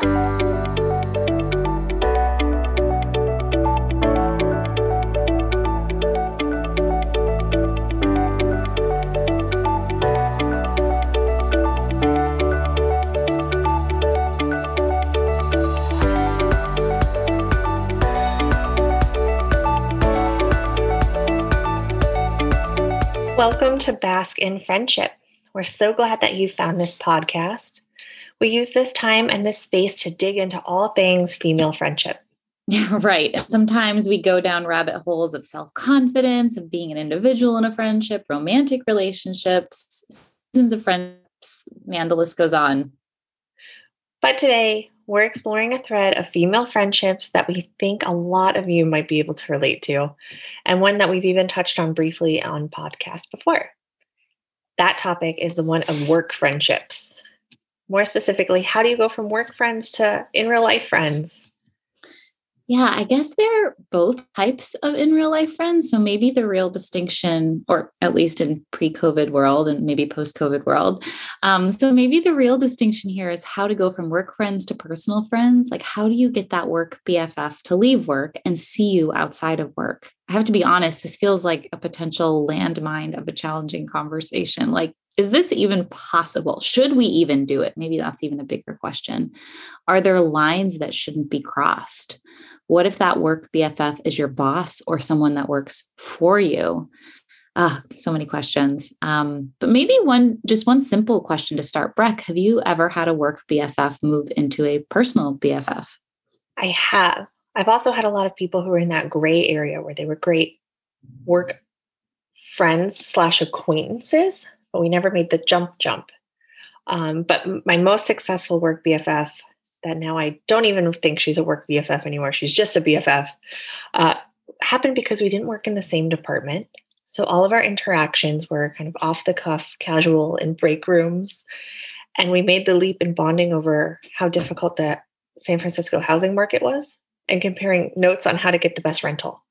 Welcome to Bask in Friendship. We're so glad that you found this podcast. We use this time and this space to dig into all things female friendship. Yeah, right. And sometimes we go down rabbit holes of self confidence, of being an individual in a friendship, romantic relationships, seasons of friendships. Man, the list goes on. But today, we're exploring a thread of female friendships that we think a lot of you might be able to relate to, and one that we've even touched on briefly on podcast before. That topic is the one of work friendships. More specifically, how do you go from work friends to in real life friends? Yeah, I guess they're both types of in real life friends. So maybe the real distinction, or at least in pre-COVID world and maybe post-COVID world. Um, so maybe the real distinction here is how to go from work friends to personal friends. Like how do you get that work BFF to leave work and see you outside of work? I have to be honest, this feels like a potential landmine of a challenging conversation. Like is this even possible? Should we even do it? Maybe that's even a bigger question. Are there lines that shouldn't be crossed? What if that work BFF is your boss or someone that works for you? Ah, so many questions. Um, but maybe one, just one simple question to start. Breck, have you ever had a work BFF move into a personal BFF? I have. I've also had a lot of people who were in that gray area where they were great work friends slash acquaintances, but we never made the jump jump. Um, but my most successful work BFF that now I don't even think she's a work BFF anymore. She's just a BFF. Uh, happened because we didn't work in the same department. So all of our interactions were kind of off the cuff, casual in break rooms. And we made the leap in bonding over how difficult the San Francisco housing market was and comparing notes on how to get the best rental.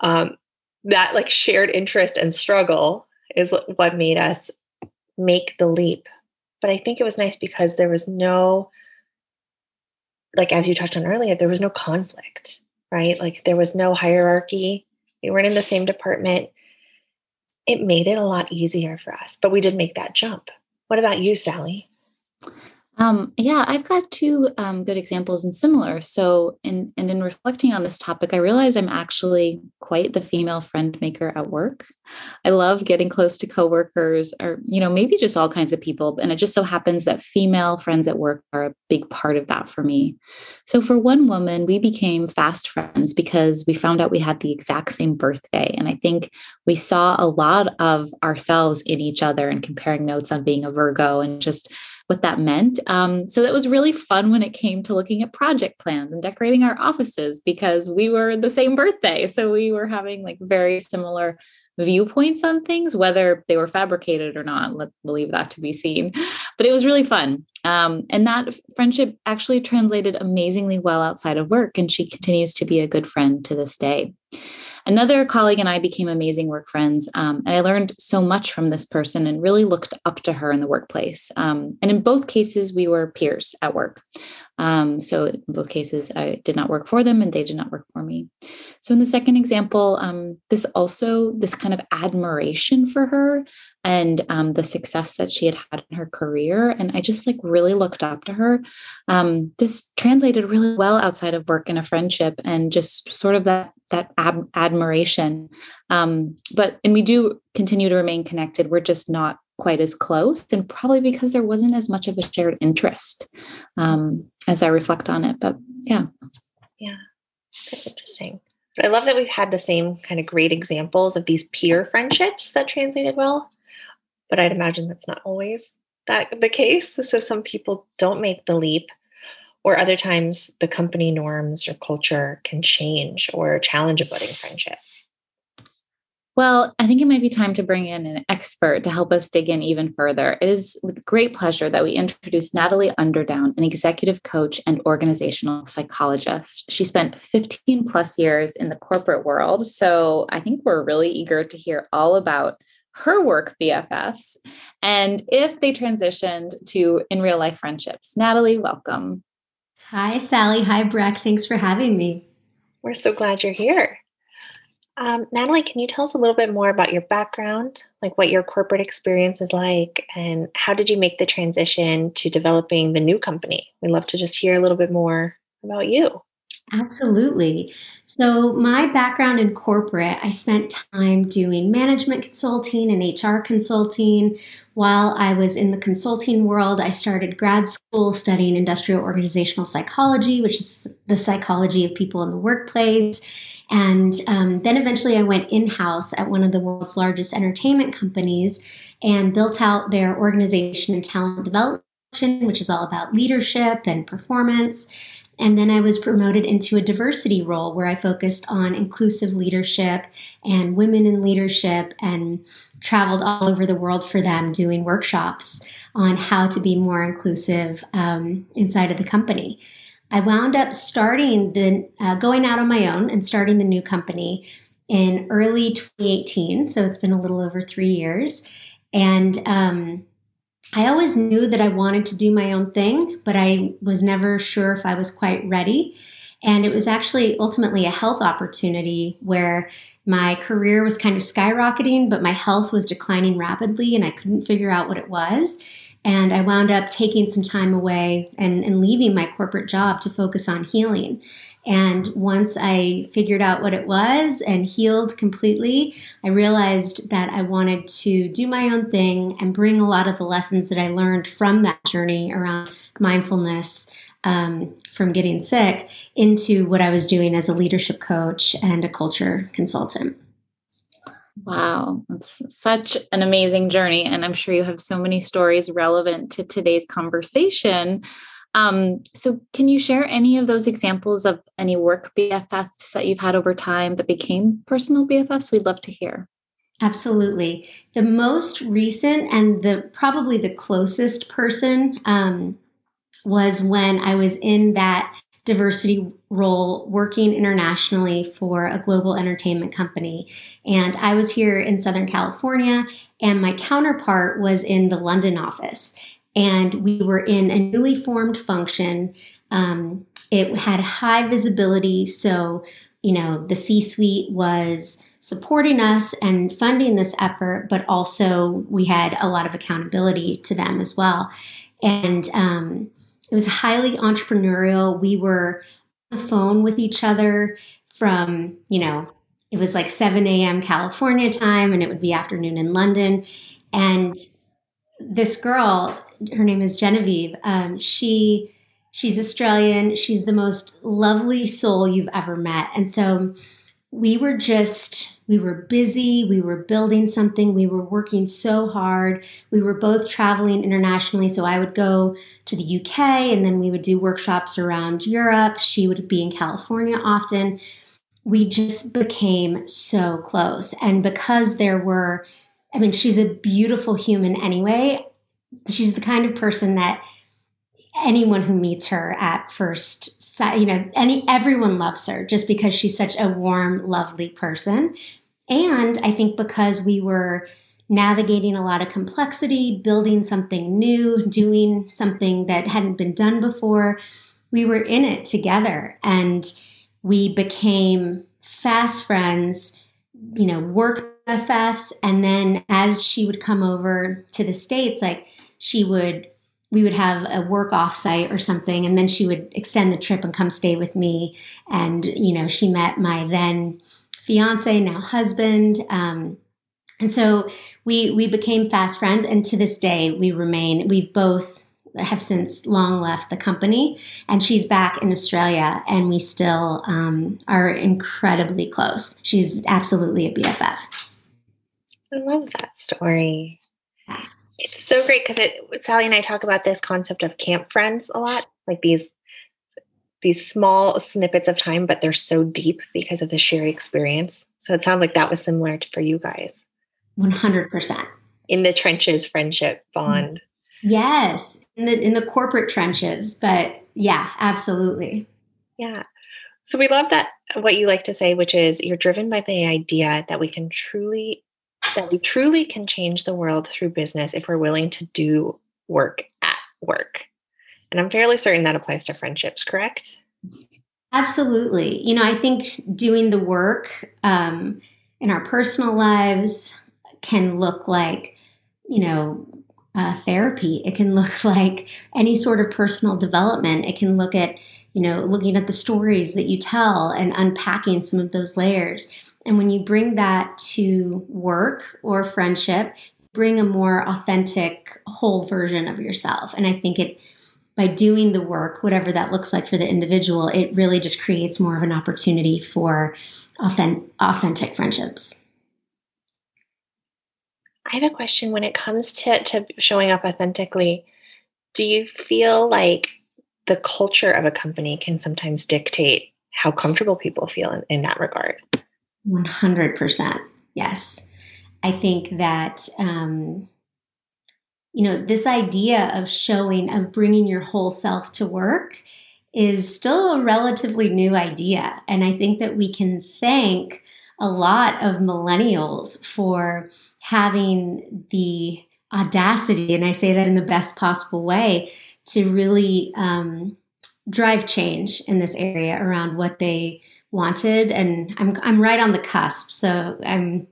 Um, that like shared interest and struggle is what made us make the leap. But I think it was nice because there was no, like, as you touched on earlier, there was no conflict, right? Like, there was no hierarchy. We weren't in the same department. It made it a lot easier for us, but we did make that jump. What about you, Sally? Um, yeah, I've got two um, good examples and similar. So, in and in reflecting on this topic, I realize I'm actually quite the female friend maker at work. I love getting close to coworkers, or you know, maybe just all kinds of people. And it just so happens that female friends at work are a big part of that for me. So, for one woman, we became fast friends because we found out we had the exact same birthday, and I think we saw a lot of ourselves in each other and comparing notes on being a Virgo and just what that meant. Um, so that was really fun when it came to looking at project plans and decorating our offices because we were the same birthday. So we were having like very similar viewpoints on things, whether they were fabricated or not. Let's leave that to be seen. But it was really fun. Um, and that friendship actually translated amazingly well outside of work. And she continues to be a good friend to this day. Another colleague and I became amazing work friends. Um, and I learned so much from this person and really looked up to her in the workplace. Um, and in both cases, we were peers at work. Um, so in both cases, I did not work for them and they did not work for me. So in the second example, um, this also, this kind of admiration for her and um, the success that she had had in her career. And I just like really looked up to her. Um, this translated really well outside of work and a friendship and just sort of that that ab- admiration. Um, but and we do continue to remain connected. We're just not quite as close, and probably because there wasn't as much of a shared interest um, as I reflect on it. But yeah, yeah, that's interesting. I love that we've had the same kind of great examples of these peer friendships that translated well but I'd imagine that's not always that the case. So some people don't make the leap, or other times the company norms or culture can change or challenge a budding friendship. Well, I think it might be time to bring in an expert to help us dig in even further. It is with great pleasure that we introduce Natalie Underdown, an executive coach and organizational psychologist. She spent 15 plus years in the corporate world. So I think we're really eager to hear all about her work BFFs and if they transitioned to in real life friendships. Natalie, welcome. Hi, Sally. Hi, Breck. Thanks for having me. We're so glad you're here. Um, Natalie, can you tell us a little bit more about your background, like what your corporate experience is like, and how did you make the transition to developing the Nu Company? We'd love to just hear a little bit more about you. Absolutely. So, my background in corporate, I spent time doing management consulting and HR consulting. While I was in the consulting world, I started grad school studying industrial organizational psychology, which is the psychology of people in the workplace. And um, then eventually I went in house at one of the world's largest entertainment companies and built out their organization and talent development, which is all about leadership and performance. And then I was promoted into a diversity role where I focused on inclusive leadership and women in leadership and traveled all over the world for them doing workshops on how to be more inclusive um, inside of the company. I wound up starting the uh, going out on my own and starting the Nu Company in early 2018. So it's been a little over three years. And um, I always knew that I wanted to do my own thing, but I was never sure if I was quite ready. And it was actually ultimately a health opportunity where my career was kind of skyrocketing, but my health was declining rapidly and I couldn't figure out what it was. And I wound up taking some time away and, and leaving my corporate job to focus on healing. And once I figured out what it was and healed completely, I realized that I wanted to do my own thing and bring a lot of the lessons that I learned from that journey around mindfulness um, from getting sick into what I was doing as a leadership coach and a culture consultant. Wow, it's such an amazing journey. And I'm sure you have so many stories relevant to today's conversation. Um, so, can you share any of those examples of any work BFFs that you've had over time that became personal BFFs? We'd love to hear. Absolutely. The most recent and the probably the closest person um, was when I was in that diversity role working internationally for a global entertainment company. And I was here in Southern California, and my counterpart was in the London office. And we were in a newly formed function. Um, it had high visibility. So, you know, the C suite was supporting us and funding this effort, but also we had a lot of accountability to them as well. And um, it was highly entrepreneurial. We were on the phone with each other from, you know, it was like 7 a.m. California time and it would be afternoon in London. And this girl, her name is Genevieve, um, she she's Australian. She's the most lovely soul you've ever met. And so we were just we were busy. We were building something. We were working so hard. We were both traveling internationally. So i would go to the uk and then we would do workshops around europe. She would be in california often. We just became so close. And because there were i mean she's a beautiful human anyway she's the kind of person that anyone who meets her at first sight, you know, any everyone loves her just because she's such a warm, lovely person. And I think because we were navigating a lot of complexity, building something new, doing something that hadn't been done before, we were in it together and we became fast friends, you know, work BFFs. And then as she would come over to the States, like she would we would have a work offsite or something and then she would extend the trip and come stay with me. And you know she met my then fiance now husband um, and so we we became fast friends and to this day we remain we've both have since long left the company and she's back in australia and we still um, are incredibly close. She's absolutely a bff i love that story. Yeah it's so great because it Sally and I talk about this concept of camp friends a lot, like these these small snippets of time, but they're so deep because of the shared experience. So it sounds like that was similar to, for you guys. One hundred percent in the trenches, friendship bond. Mm-hmm. Yes, in the in the corporate trenches, but yeah, absolutely. Yeah. So we love that what you like to say, which is you're driven by the idea that we can truly that we truly can change the world through business if we're willing to do work at work. And I'm fairly certain that applies to friendships, correct? Absolutely. You know, I think doing the work um, in our personal lives can look like, you know, uh, therapy. It can look like any sort of personal development. It can look at, you know, looking at the stories that you tell and unpacking some of those layers. And when you bring that to work or friendship, bring a more authentic, whole version of yourself. And I think it, by doing the work, whatever that looks like for the individual, it really just creates more of an opportunity for authentic, authentic friendships. I have a question when it comes to, to showing up authentically. Do you feel like the culture of a company can sometimes dictate how comfortable people feel in, in that regard? 100%. Yes. I think that, um, you know, this idea of showing, of bringing your whole self to work is still a relatively new idea. And I think that we can thank a lot of millennials for having the audacity, and I say that in the best possible way, to really um, drive change in this area around what they wanted. And I'm I'm right on the cusp, so I'm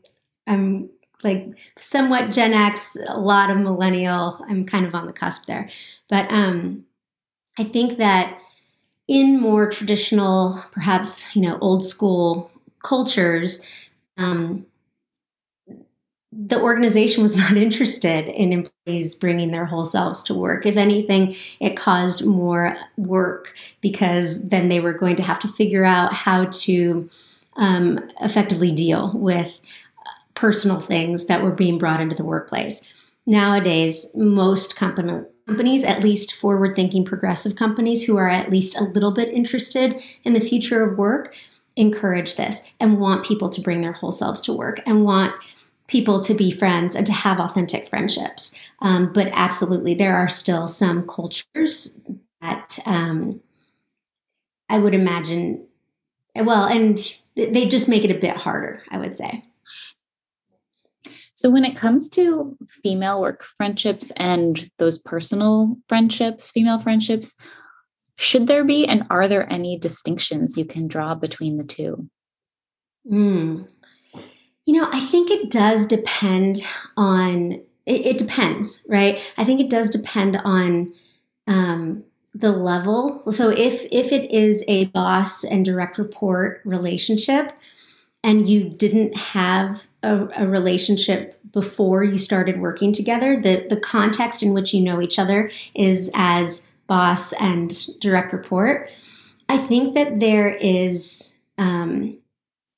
I'm like somewhat Gen X, a lot of millennial. I'm kind of on the cusp there, but um, I think that in more traditional, perhaps you know, old school cultures, um, the organization was not interested in employees bringing their whole selves to work. If anything, it caused more work because then they were going to have to figure out how to um, effectively deal with personal things that were being brought into the workplace. Nowadays, most company, companies, at least forward thinking progressive companies who are at least a little bit interested in the future of work, encourage this and want people to bring their whole selves to work and want people to be friends and to have authentic friendships. Um, but absolutely, there are still some cultures that um, I would imagine, well, and they just make it a bit harder, I would say. So, when it comes to female work friendships and those personal friendships, female friendships, should there be and are there any distinctions you can draw between the two? Mm. You know, I think it does depend on, it, it depends, right? I think it does depend on um, the level. So if if it is a boss and direct report relationship, and you didn't have a, a, relationship before you started working together, the, the context in which you know each other is as boss and direct report. I think that there is um,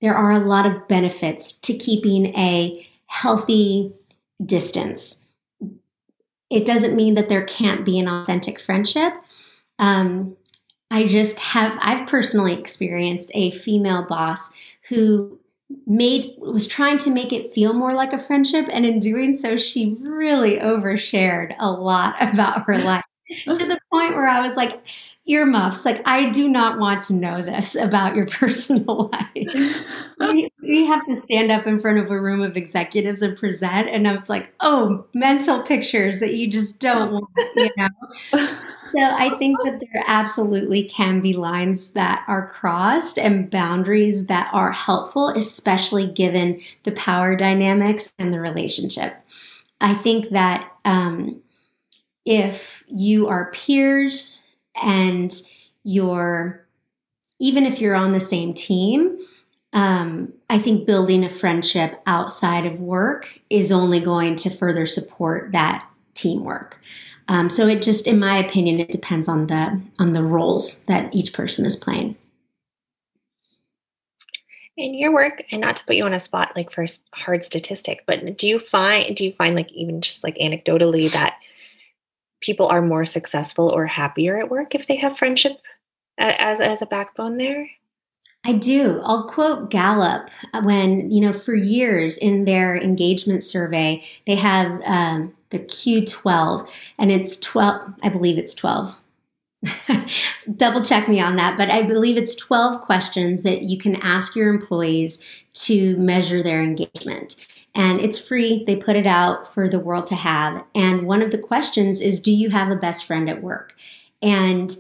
there are a lot of benefits to keeping a healthy distance. It doesn't mean that there can't be an authentic friendship. Um, I just have I've personally experienced a female boss who made was trying to make it feel more like a friendship and in doing so she really overshared a lot about her life to the point where I was like earmuffs like I do not want to know this about your personal life. we, we have to stand up in front of a room of executives and present and I was like, "Oh, mental pictures that you just don't want, you know." So I think that there absolutely can be lines that are crossed and boundaries that are helpful, especially given the power dynamics and the relationship. I think that um, if you are peers and you're, even if you're on the same team, um, I think building a friendship outside of work is only going to further support that teamwork. Um, so it just, in my opinion, it depends on the on the roles that each person is playing. In your work, and not to put you on a spot like for a hard statistic, but do you find do you find like even just like anecdotally that people are more successful or happier at work if they have friendship as as a backbone there? I do. I'll quote Gallup when, you know, for years in their engagement survey, they have um, the Q12, and it's 12, I believe it's 12. Double check me on that, but I believe it's 12 questions that you can ask your employees to measure their engagement. And it's free, they put it out for the world to have. And one of the questions is Do you have a best friend at work? And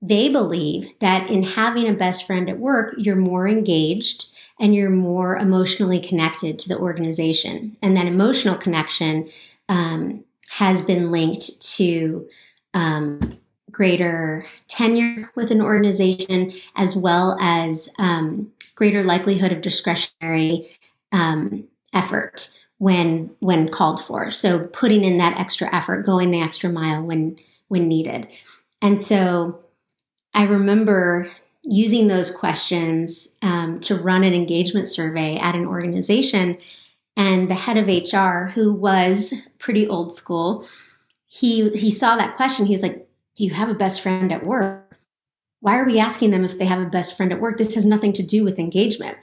they believe that in having a best friend at work, you're more engaged and you're more emotionally connected to the organization. And that emotional connection um, has been linked to um, greater tenure with an organization as well as um, greater likelihood of discretionary um, effort when when called for so putting in that extra effort going the extra mile when when needed and so i remember using those questions um, to run an engagement survey at an organization. And the head of HR, who was pretty old school, he he saw that question. He was like, "Do you have a best friend at work? Why are we asking them if they have a best friend at work? This has nothing to do with engagement."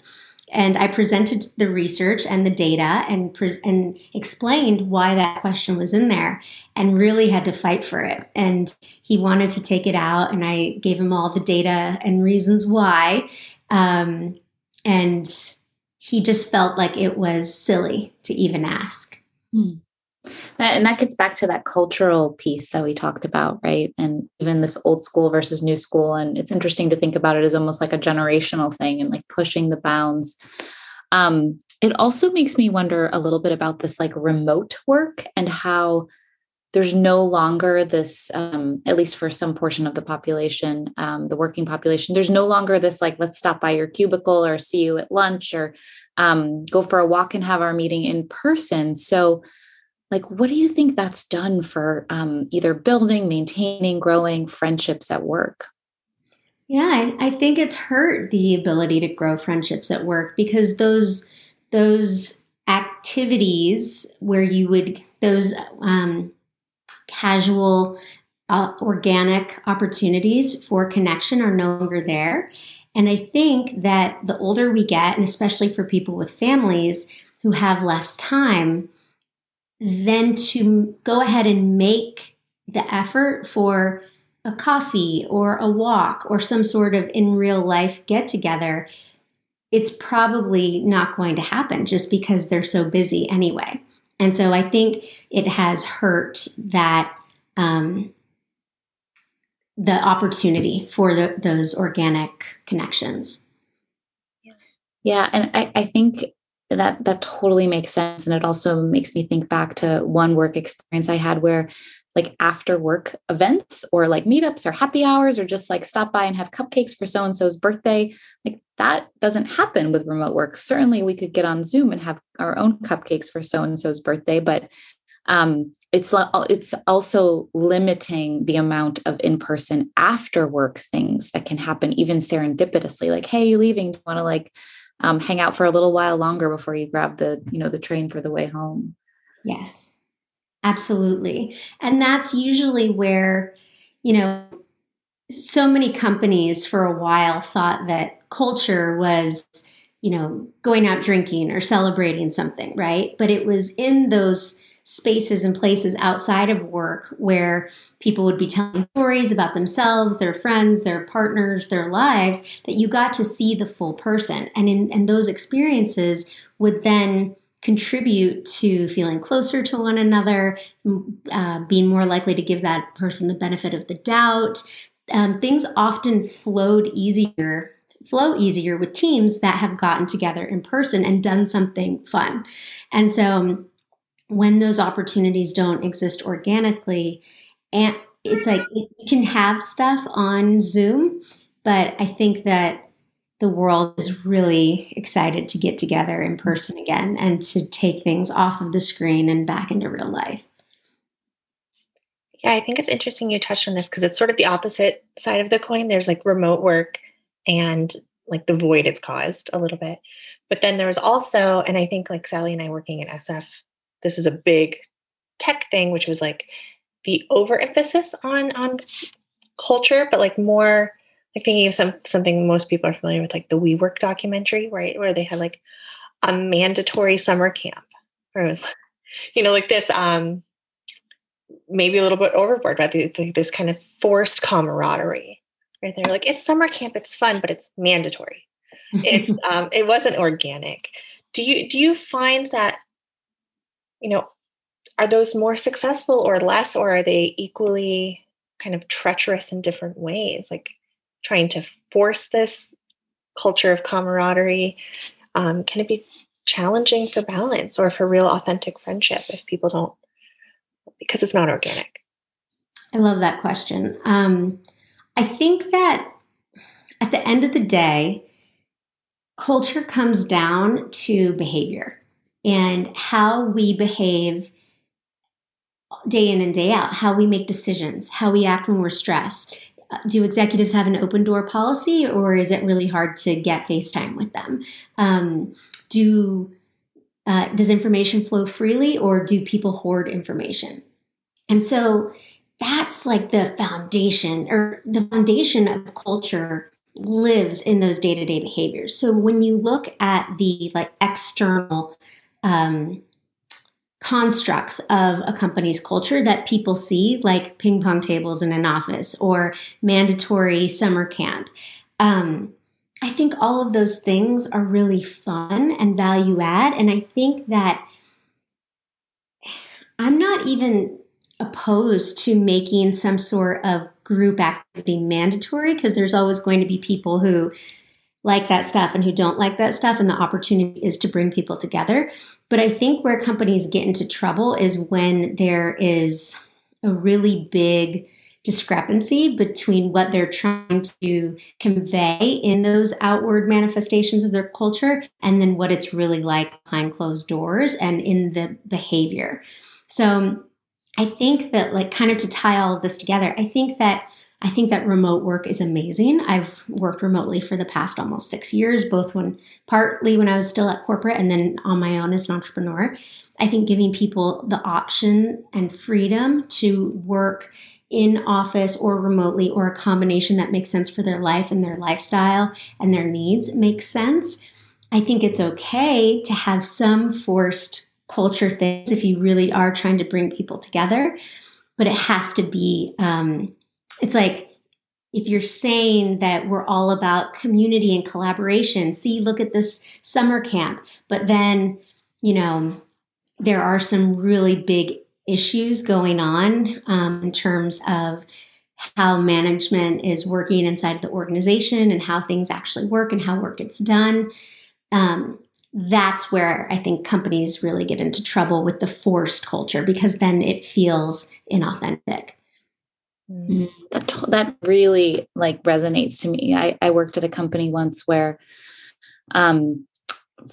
And I presented the research and the data and, pre- and explained why that question was in there and really had to fight for it. And he wanted to take it out, and I gave him all the data and reasons why. Um, and he just felt like it was silly to even ask. Hmm. And that gets back to that cultural piece that we talked about, right? And even this old school versus new school. And it's interesting to think about it as almost like a generational thing and like pushing the bounds. Um, it also makes me wonder a little bit about this like remote work and how there's no longer this um, at least for some portion of the population um, the working population there's no longer this like let's stop by your cubicle or see you at lunch or um, go for a walk and have our meeting in person so like what do you think that's done for um, either building maintaining growing friendships at work? Yeah I, I think it's hurt the ability to grow friendships at work because those those activities where you would those um, casual uh, organic opportunities for connection are no longer there. And i think that the older we get and especially for people with families who have less time then to go ahead and make the effort for a coffee or a walk or some sort of in real life get together, it's probably not going to happen just because they're so busy anyway. And so I think it has hurt that um, the opportunity for the, those organic connections. Yeah, and I, I think that that totally makes sense. And it also makes me think back to one work experience i had where like after work events or like meetups or happy hours or just like stop by and have cupcakes for so and so's birthday like that doesn't happen with remote work. Certainly we could get on zoom and have our own cupcakes for so and so's birthday but um it's it's also limiting the amount of in-person after work things that can happen even serendipitously. Like hey you leaving. Do you want to like um, hang out for a little while longer before you grab the you know the train for the way home. Yes. Absolutely. And that's usually where you know so many companies for a while thought that culture was you know going out drinking or celebrating something right? But it was in those spaces and places outside of work where people would be telling stories about themselves, their friends, their partners, their lives, that you got to see the full person. And in and those experiences would then contribute to feeling closer to one another, uh, being more likely to give that person the benefit of the doubt. Um, things often flowed easier flow easier with teams that have gotten together in person and done something fun. And so um, when those opportunities don't exist organically and it's like you can have stuff on zoom but i think that the world is really excited to get together in person again and to take things off of the screen and back into real life. Yeah i think it's interesting you touched on this because it's sort of the opposite side of the coin. There's like remote work and like the void it's caused a little bit. But then there was also and i think like sally and i working at sf this is a big tech thing, which was like the overemphasis on on culture, but like more like thinking of some something most people are familiar with, like the WeWork documentary, right? Where they had like a mandatory summer camp. where it was you know, like this um maybe a little bit overboard, but this kind of forced camaraderie. Right? They're like, it's summer camp, it's fun, but it's mandatory. It's um it wasn't organic. Do you do you find that you know, are those more successful or less, or are they equally kind of treacherous in different ways, like trying to force this culture of camaraderie. Um, can it be challenging for balance or for real authentic friendship if people don't, because it's not organic? I love that question. Um, I think that at the end of the day, culture comes down to behavior and how we behave day in and day out, how we make decisions, how we act when we're stressed. Uh, do executives have an open door policy or is it really hard to get FaceTime with them? Um, do uh, does information flow freely or do people hoard information? And so that's like the foundation or the foundation of culture lives in those day-to-day behaviors so when you look at the like external um, constructs of a company's culture that people see like ping pong tables in an office or mandatory summer camp. Um, i think all of those things are really fun and value add and i think that i'm not even opposed to making some sort of group activity mandatory because there's always going to be people who like that stuff and who don't like that stuff and the opportunity is to bring people together. But i think where companies get into trouble is when there is a really big discrepancy between what they're trying to convey in those outward manifestations of their culture and then what it's really like behind closed doors and in the behavior. So I think that like kind of to tie all of this together, I think that I think that remote work is amazing. I've worked remotely for the past almost 6 years, both when partly when I was still at corporate and then on my own as an entrepreneur. I think giving people the option and freedom to work in office or remotely or a combination that makes sense for their life and their lifestyle and their needs makes sense. I think it's okay to have some forced culture things if you really are trying to bring people together. But it has to be, um, it's like if you're saying that we're all about community and collaboration, see, look at this summer camp, but then, you know, there are some really big issues going on um, in terms of how management is working inside the organization and how things actually work and how work gets done. Um, that's where I think companies really get into trouble with the forced culture because then it feels inauthentic. Mm, that that really like resonates to me. I, I worked at a company once where um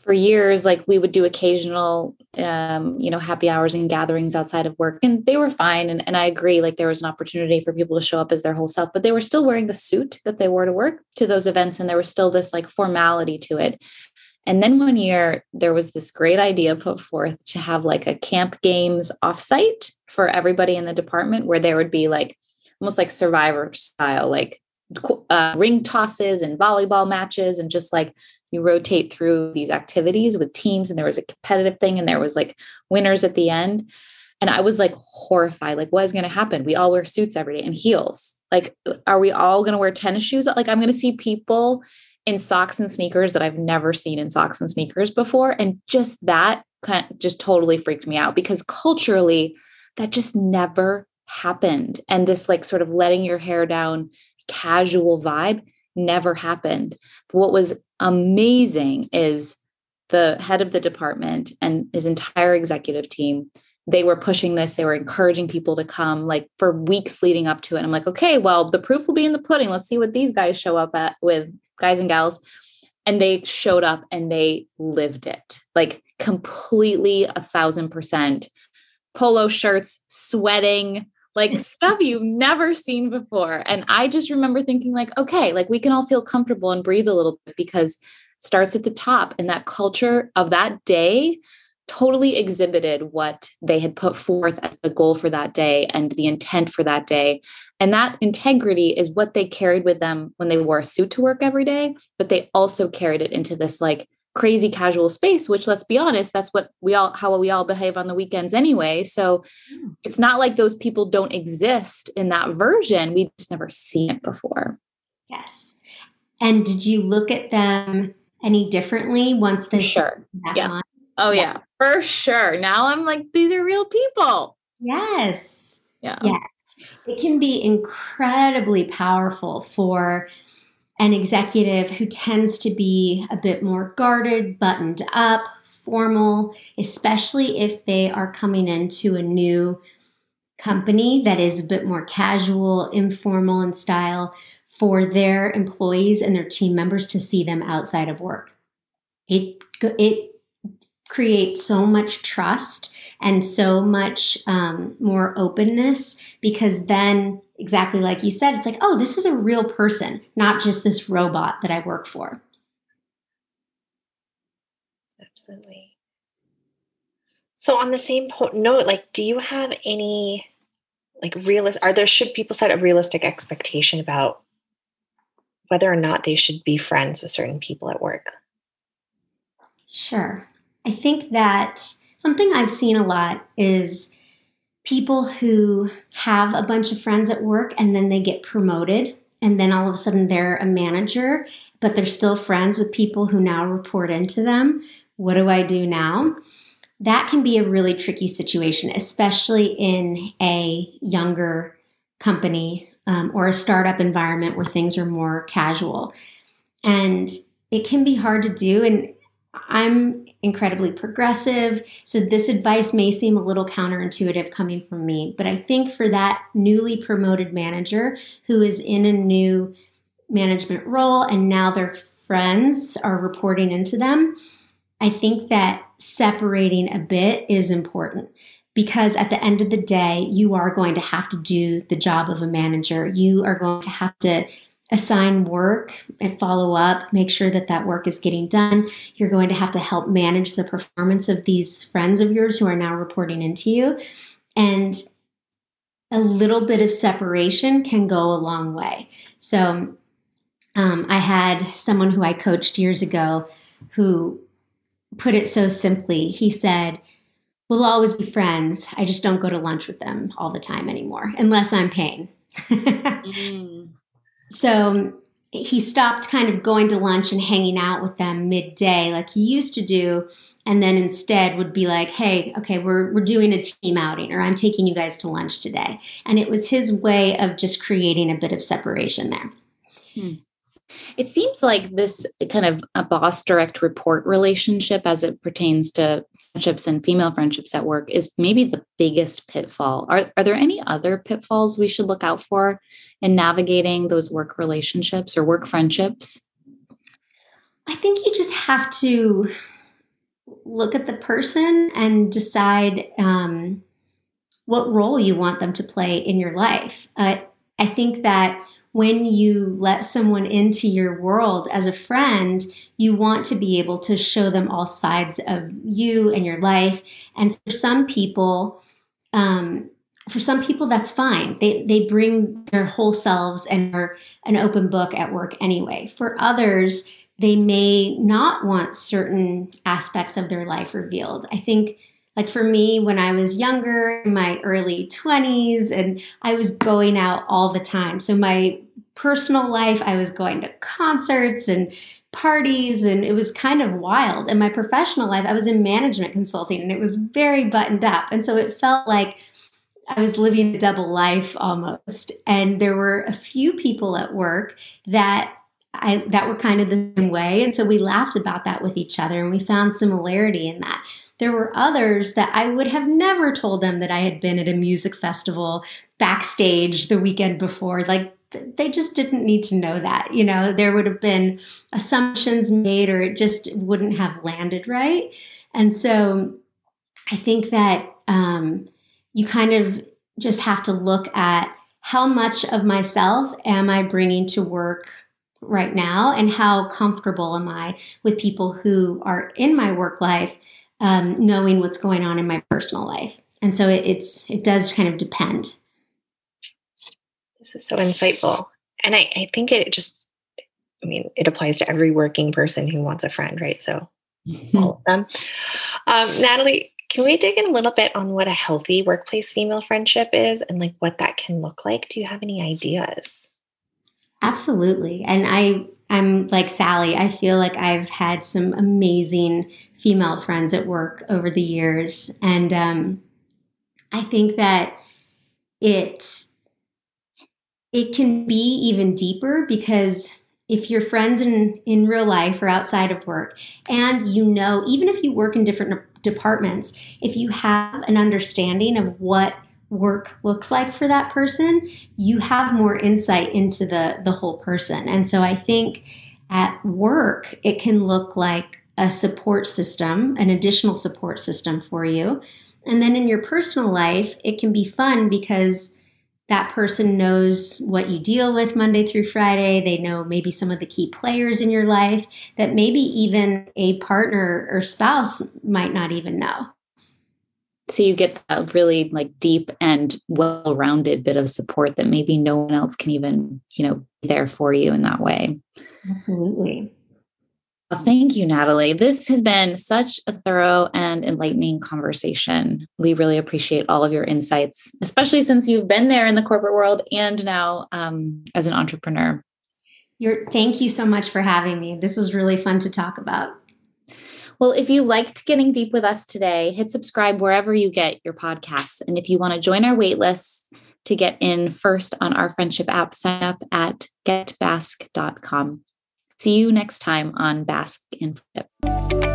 for years like we would do occasional um you know happy hours and gatherings outside of work and they were fine and, and i agree like there was an opportunity for people to show up as their whole self but they were still wearing the suit that they wore to work to those events and there was still this like formality to it and then one year, there was this great idea put forth to have like a camp games offsite for everybody in the department where there would be like almost like survivor style, like uh, ring tosses and volleyball matches, and just like you rotate through these activities with teams. And there was a competitive thing, and there was like winners at the end. And I was like horrified. Like, what is going to happen? We all wear suits every day and heels. Like, are we all going to wear tennis shoes? Like, I'm going to see people in socks and sneakers that I've never seen in socks and sneakers before. And just that kind of just totally freaked me out because culturally, that just never happened. And this like sort of letting your hair down casual vibe never happened. But what was amazing is the head of the department and his entire executive team they were pushing this. They were encouraging people to come like for weeks leading up to it. I'm like okay well the proof will be in the pudding. Let's see what these guys show up at with guys and gals. And they showed up and they lived it like completely a thousand percent. Polo shirts sweating like stuff you've never seen before and i just remember thinking like okay like we can all feel comfortable and breathe a little bit because starts at the top and that culture of that day totally exhibited what they had put forth as the goal for that day and the intent for that day. And that integrity is what they carried with them when they wore a suit to work every day, but they also carried it into this like crazy casual space which let's be honest that's what we all how we all behave on the weekends anyway so mm. it's not like those people don't exist in that version we've just never seen it before yes and did you look at them any differently once they sure yeah Oh yeah. yeah, for sure. Now I'm like, these are real people. Yes. Yeah. Yes. It can be incredibly powerful for an executive who tends to be a bit more guarded, buttoned up, formal, especially if they are coming into a new company that is a bit more casual, informal in style for their employees and their team members to see them outside of work. It it creates so much trust and so much um, more openness because then exactly like you said it's like oh this is a real person not just this robot that i work for. Absolutely. So on the same note like do you have any like realist are there should people set a realistic expectation about whether or not they should be friends with certain people at work? Sure. I think that something i've seen a lot is people who have a bunch of friends at work and then they get promoted and then all of a sudden they're a manager but they're still friends with people who now report into them what do i do now that can be a really tricky situation, especially in a younger company um, or a startup environment where things are more casual. And it can be hard to do. And I'm incredibly progressive. So this advice may seem a little counterintuitive coming from me. But I think for that newly promoted manager who is in a new management role and now their friends are reporting into them, I think that separating a bit is important because at the end of the day, you are going to have to do the job of a manager. You are going to have to assign work and follow up, make sure that that work is getting done. You're going to have to help manage the performance of these friends of yours who are now reporting into you. And a little bit of separation can go a long way. So, um, I had someone who I coached years ago who put it so simply. He said, We'll always be friends. I just don't go to lunch with them all the time anymore, unless I'm paying. mm. So he stopped kind of going to lunch and hanging out with them midday like he used to do and then instead would be like hey okay we're, we're doing a team outing or i'm taking you guys to lunch today and it was his way of just creating a bit of separation there hmm. It seems like this kind of a boss direct report relationship as it pertains to friendships and female friendships at work is maybe the biggest pitfall. Are, are there any other pitfalls we should look out for in navigating those work relationships or work friendships? I think you just have to look at the person and decide um, what role you want them to play in your life. Uh, I think that when you let someone into your world as a friend, you want to be able to show them all sides of you and your life. And for some people, um, for some people, that's fine. They, they bring their whole selves and are an open book at work anyway. For others, they may not want certain aspects of their life revealed. I think like for me, when I was younger, in my early 20s, and I was going out all the time. So my personal life, I was going to concerts and parties, and it was kind of wild. And my professional life, I was in management consulting, and it was very buttoned up. And so it felt like I was living a double life almost. And there were a few people at work that I that were kind of the same way. And so we laughed about that with each other and we found similarity in that. There were others that I would have never told them that I had been at a music festival backstage the weekend before. Like they just didn't need to know that. You know, there would have been assumptions made or it just wouldn't have landed right. And so I think that um, you kind of just have to look at how much of myself am I bringing to work right now and how comfortable am I with people who are in my work life um, knowing what's going on in my personal life. And so it, it's it does kind of depend. This is so insightful, and I, I think it just, I mean, it applies to every working person who wants a friend, right? So mm-hmm. all of them. Um, Natalie, can we dig in a little bit on what a healthy workplace female friendship is and like what that can look like? Do you have any ideas? Absolutely. And I I'm like Sally. I feel like I've had some amazing female friends at work over the years. And um, I think that it it can be even deeper because if you're friends in in real life or outside of work and you know even if you work in different departments if you have an understanding of what work looks like for that person you have more insight into the the whole person and so i think at work it can look like a support system an additional support system for you and then in your personal life it can be fun because that person knows what you deal with Monday through Friday. They know maybe some of the key players in your life that maybe even a partner or spouse might not even know. So you get a really like deep and well-rounded bit of support that maybe no one else can even, you know, be there for you in that way. Absolutely. Thank you, Natalie. This has been such a thorough and enlightening conversation. We really appreciate all of your insights, especially since you've been there in the corporate world and now um, as an entrepreneur. You're, thank you so much for having me. This was really fun to talk about. Well, if you liked getting deep with us today, hit subscribe wherever you get your podcasts. And if you want to join our waitlist to get in first on our friendship app, sign up at getbask.com. See you next time on Bask in Friendship.